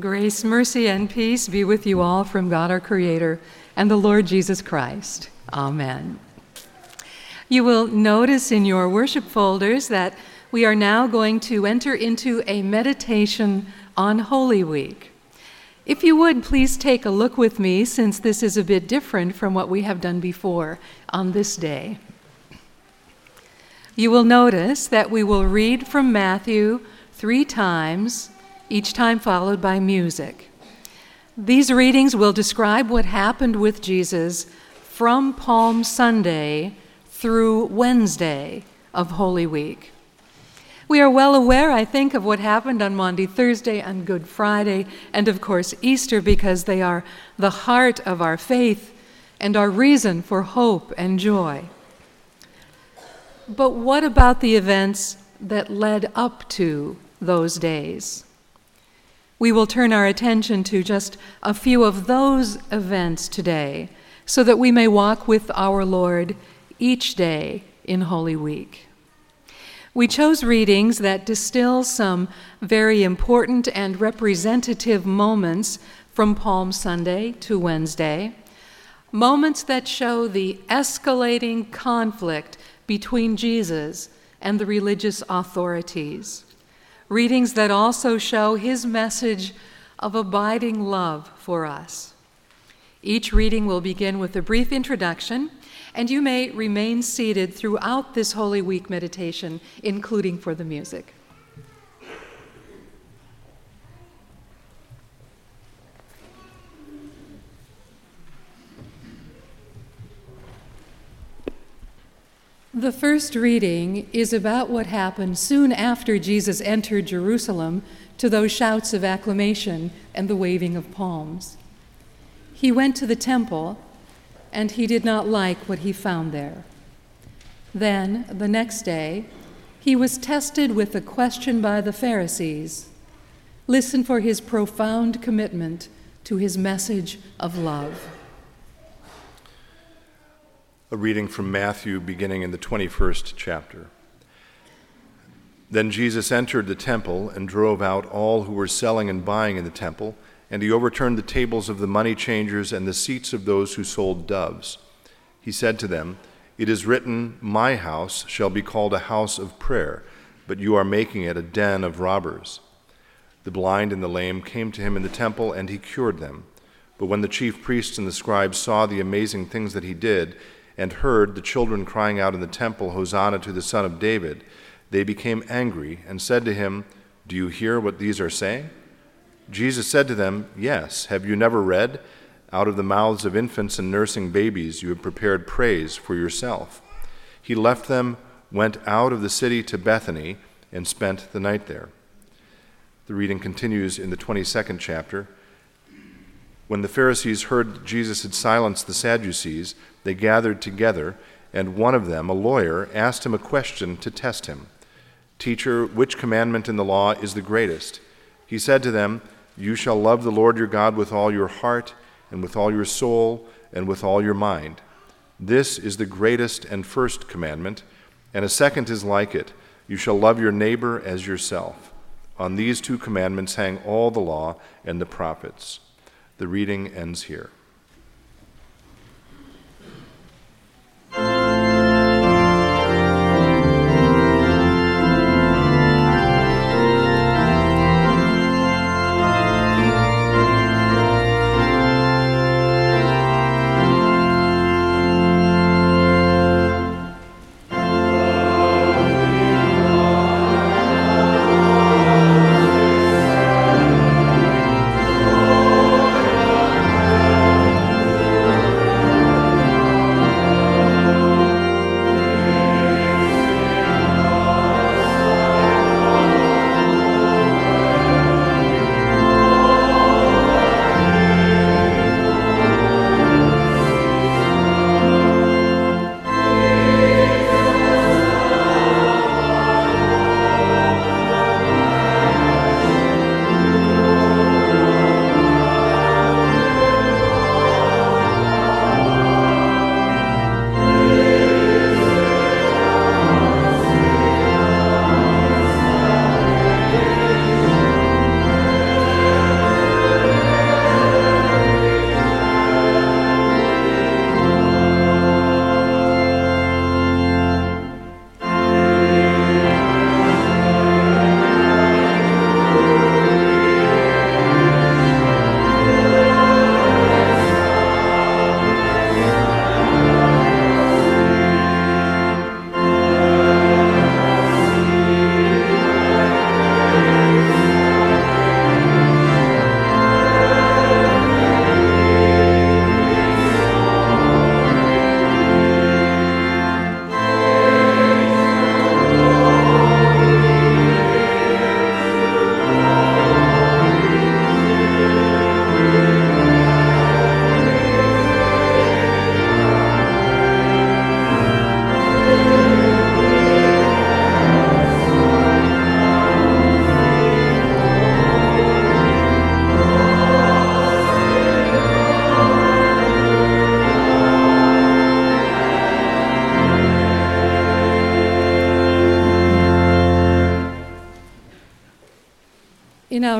Grace, mercy, and peace be with you all from God our Creator and the Lord Jesus Christ. Amen. You will notice in your worship folders that we are now going to enter into a meditation on Holy Week. If you would, please take a look with me since this is a bit different from what we have done before on this day. You will notice that we will read from Matthew three times each time followed by music. These readings will describe what happened with Jesus from Palm Sunday through Wednesday of Holy Week. We are well aware, I think, of what happened on Maundy Thursday and Good Friday, and of course Easter, because they are the heart of our faith and our reason for hope and joy. But what about the events that led up to those days? We will turn our attention to just a few of those events today so that we may walk with our Lord each day in Holy Week. We chose readings that distill some very important and representative moments from Palm Sunday to Wednesday, moments that show the escalating conflict between Jesus and the religious authorities readings that also show his message of abiding love for us. Each reading will begin with a brief introduction, and you may remain seated throughout this Holy Week meditation, including for the music. The first reading is about what happened soon after Jesus entered Jerusalem to those shouts of acclamation and the waving of palms. He went to the temple, and he did not like what he found there. Then, the next day, he was tested with a question by the Pharisees. Listen for his profound commitment to his message of love. A reading from Matthew beginning in the 21st chapter. Then Jesus entered the temple and drove out all who were selling and buying in the temple, and he overturned the tables of the money changers and the seats of those who sold doves. He said to them, It is written, My house shall be called a house of prayer, but you are making it a den of robbers. The blind and the lame came to him in the temple, and he cured them. But when the chief priests and the scribes saw the amazing things that he did, and heard the children crying out in the temple, Hosanna to the Son of David, they became angry and said to him, Do you hear what these are saying? Jesus said to them, Yes. Have you never read? Out of the mouths of infants and nursing babies you have prepared praise for yourself. He left them, went out of the city to Bethany, and spent the night there. The reading continues in the 22nd chapter. When the Pharisees heard that Jesus had silenced the Sadducees, they gathered together, and one of them, a lawyer, asked him a question to test him Teacher, which commandment in the law is the greatest? He said to them, You shall love the Lord your God with all your heart, and with all your soul, and with all your mind. This is the greatest and first commandment, and a second is like it You shall love your neighbor as yourself. On these two commandments hang all the law and the prophets. The reading ends here.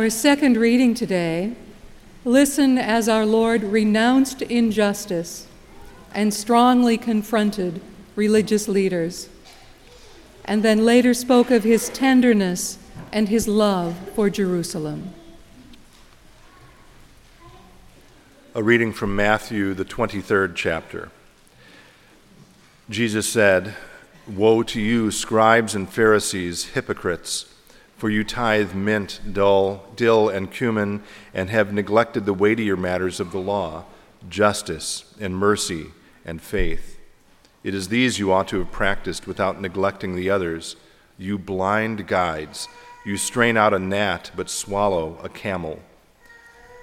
Our second reading today, listen as our Lord renounced injustice and strongly confronted religious leaders, and then later spoke of his tenderness and his love for Jerusalem. A reading from Matthew, the 23rd chapter. Jesus said, Woe to you, scribes and Pharisees, hypocrites! For you tithe mint, dull, dill, and cumin, and have neglected the weightier matters of the law justice, and mercy, and faith. It is these you ought to have practiced without neglecting the others. You blind guides, you strain out a gnat, but swallow a camel.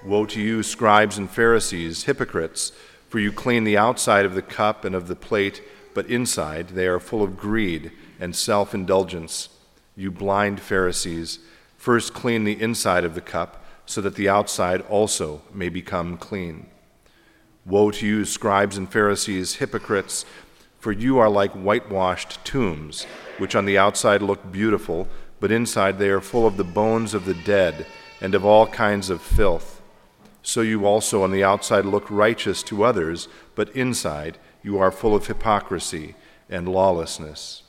Woe to you, scribes and Pharisees, hypocrites, for you clean the outside of the cup and of the plate, but inside they are full of greed and self indulgence. You blind Pharisees, first clean the inside of the cup, so that the outside also may become clean. Woe to you, scribes and Pharisees, hypocrites, for you are like whitewashed tombs, which on the outside look beautiful, but inside they are full of the bones of the dead and of all kinds of filth. So you also on the outside look righteous to others, but inside you are full of hypocrisy and lawlessness.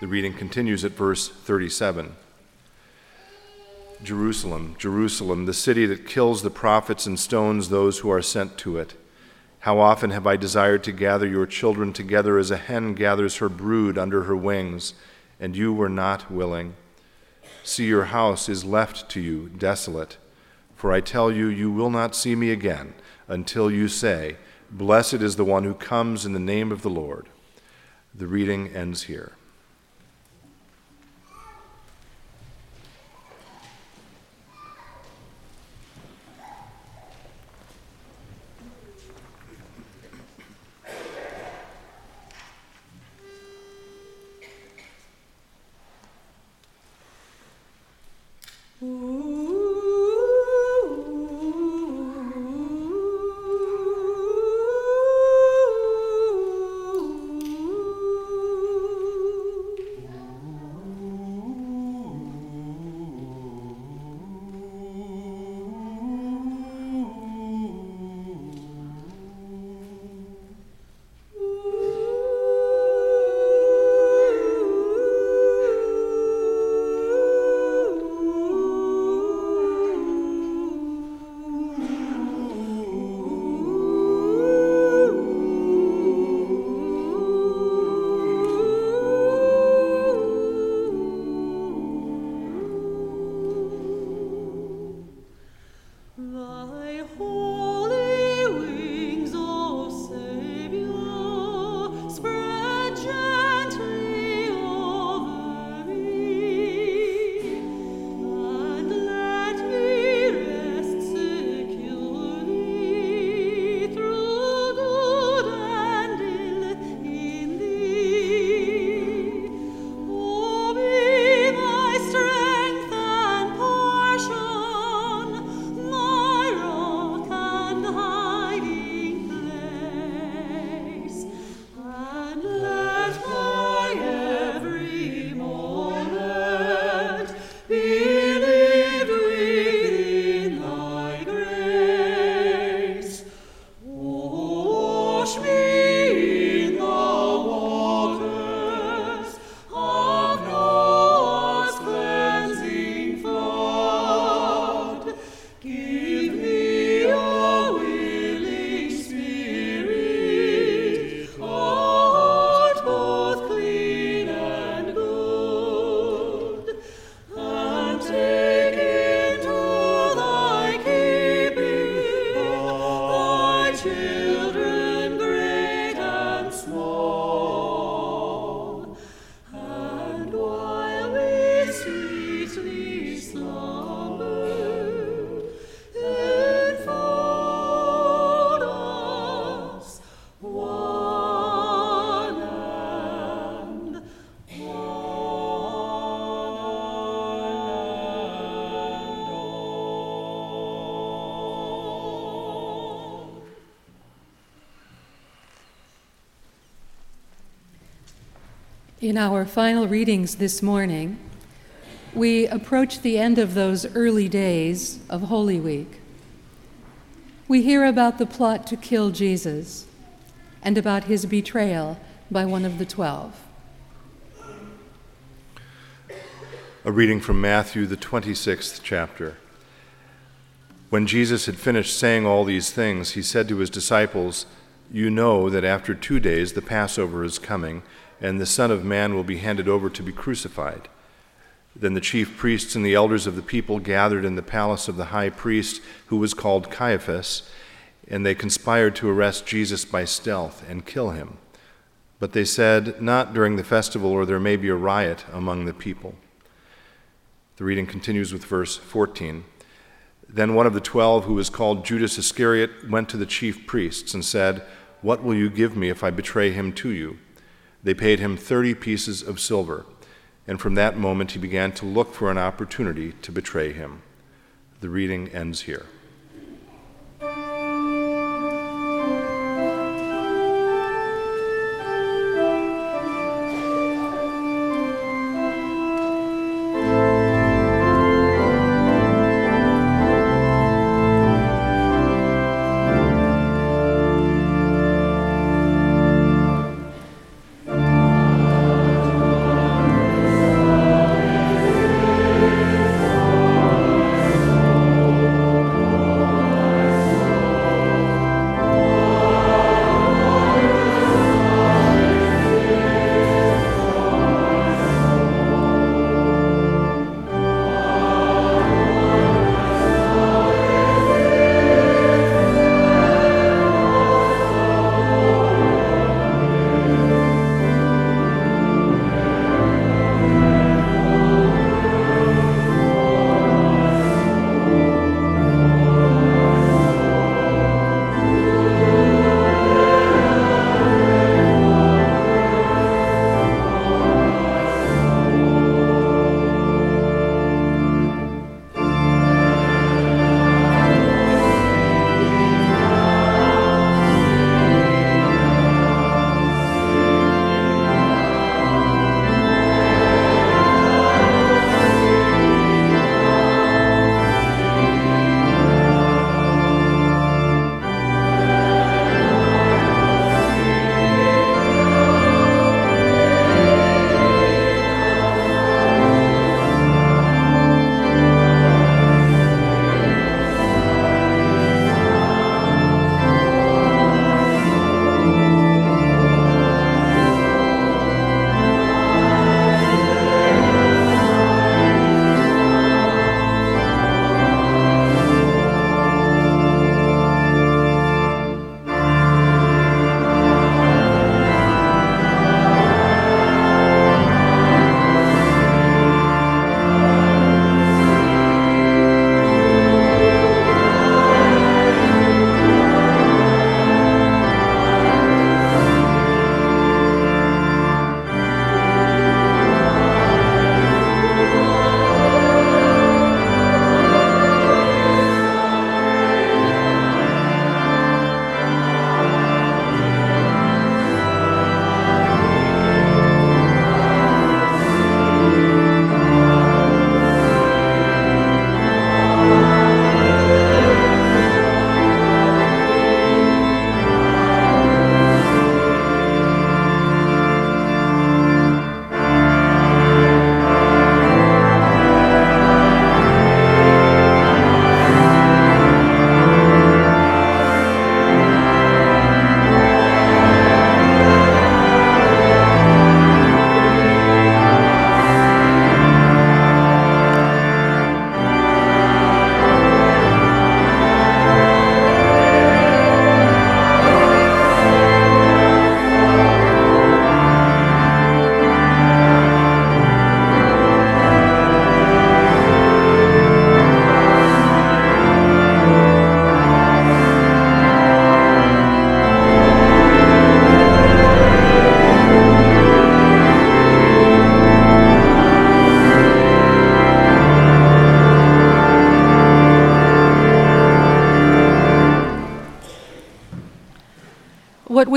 The reading continues at verse 37. Jerusalem, Jerusalem, the city that kills the prophets and stones those who are sent to it. How often have I desired to gather your children together as a hen gathers her brood under her wings, and you were not willing. See, your house is left to you desolate. For I tell you, you will not see me again until you say, Blessed is the one who comes in the name of the Lord. The reading ends here. In our final readings this morning, we approach the end of those early days of Holy Week. We hear about the plot to kill Jesus and about his betrayal by one of the twelve. A reading from Matthew, the 26th chapter. When Jesus had finished saying all these things, he said to his disciples, You know that after two days the Passover is coming, and the Son of Man will be handed over to be crucified. Then the chief priests and the elders of the people gathered in the palace of the high priest, who was called Caiaphas, and they conspired to arrest Jesus by stealth and kill him. But they said, Not during the festival, or there may be a riot among the people. The reading continues with verse 14. Then one of the twelve, who was called Judas Iscariot, went to the chief priests and said, What will you give me if I betray him to you? They paid him thirty pieces of silver, and from that moment he began to look for an opportunity to betray him. The reading ends here.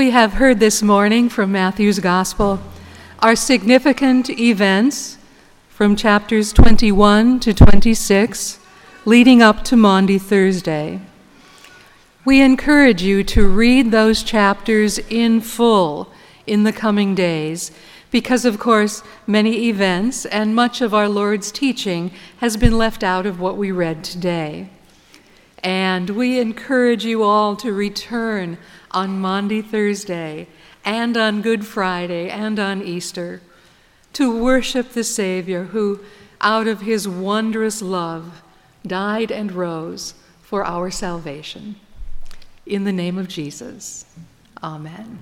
We have heard this morning from Matthew's Gospel are significant events from chapters 21 to 26, leading up to Maundy Thursday. We encourage you to read those chapters in full in the coming days because, of course, many events and much of our Lord's teaching has been left out of what we read today. And we encourage you all to return on Maundy Thursday and on Good Friday and on Easter to worship the Savior who, out of his wondrous love, died and rose for our salvation. In the name of Jesus, amen.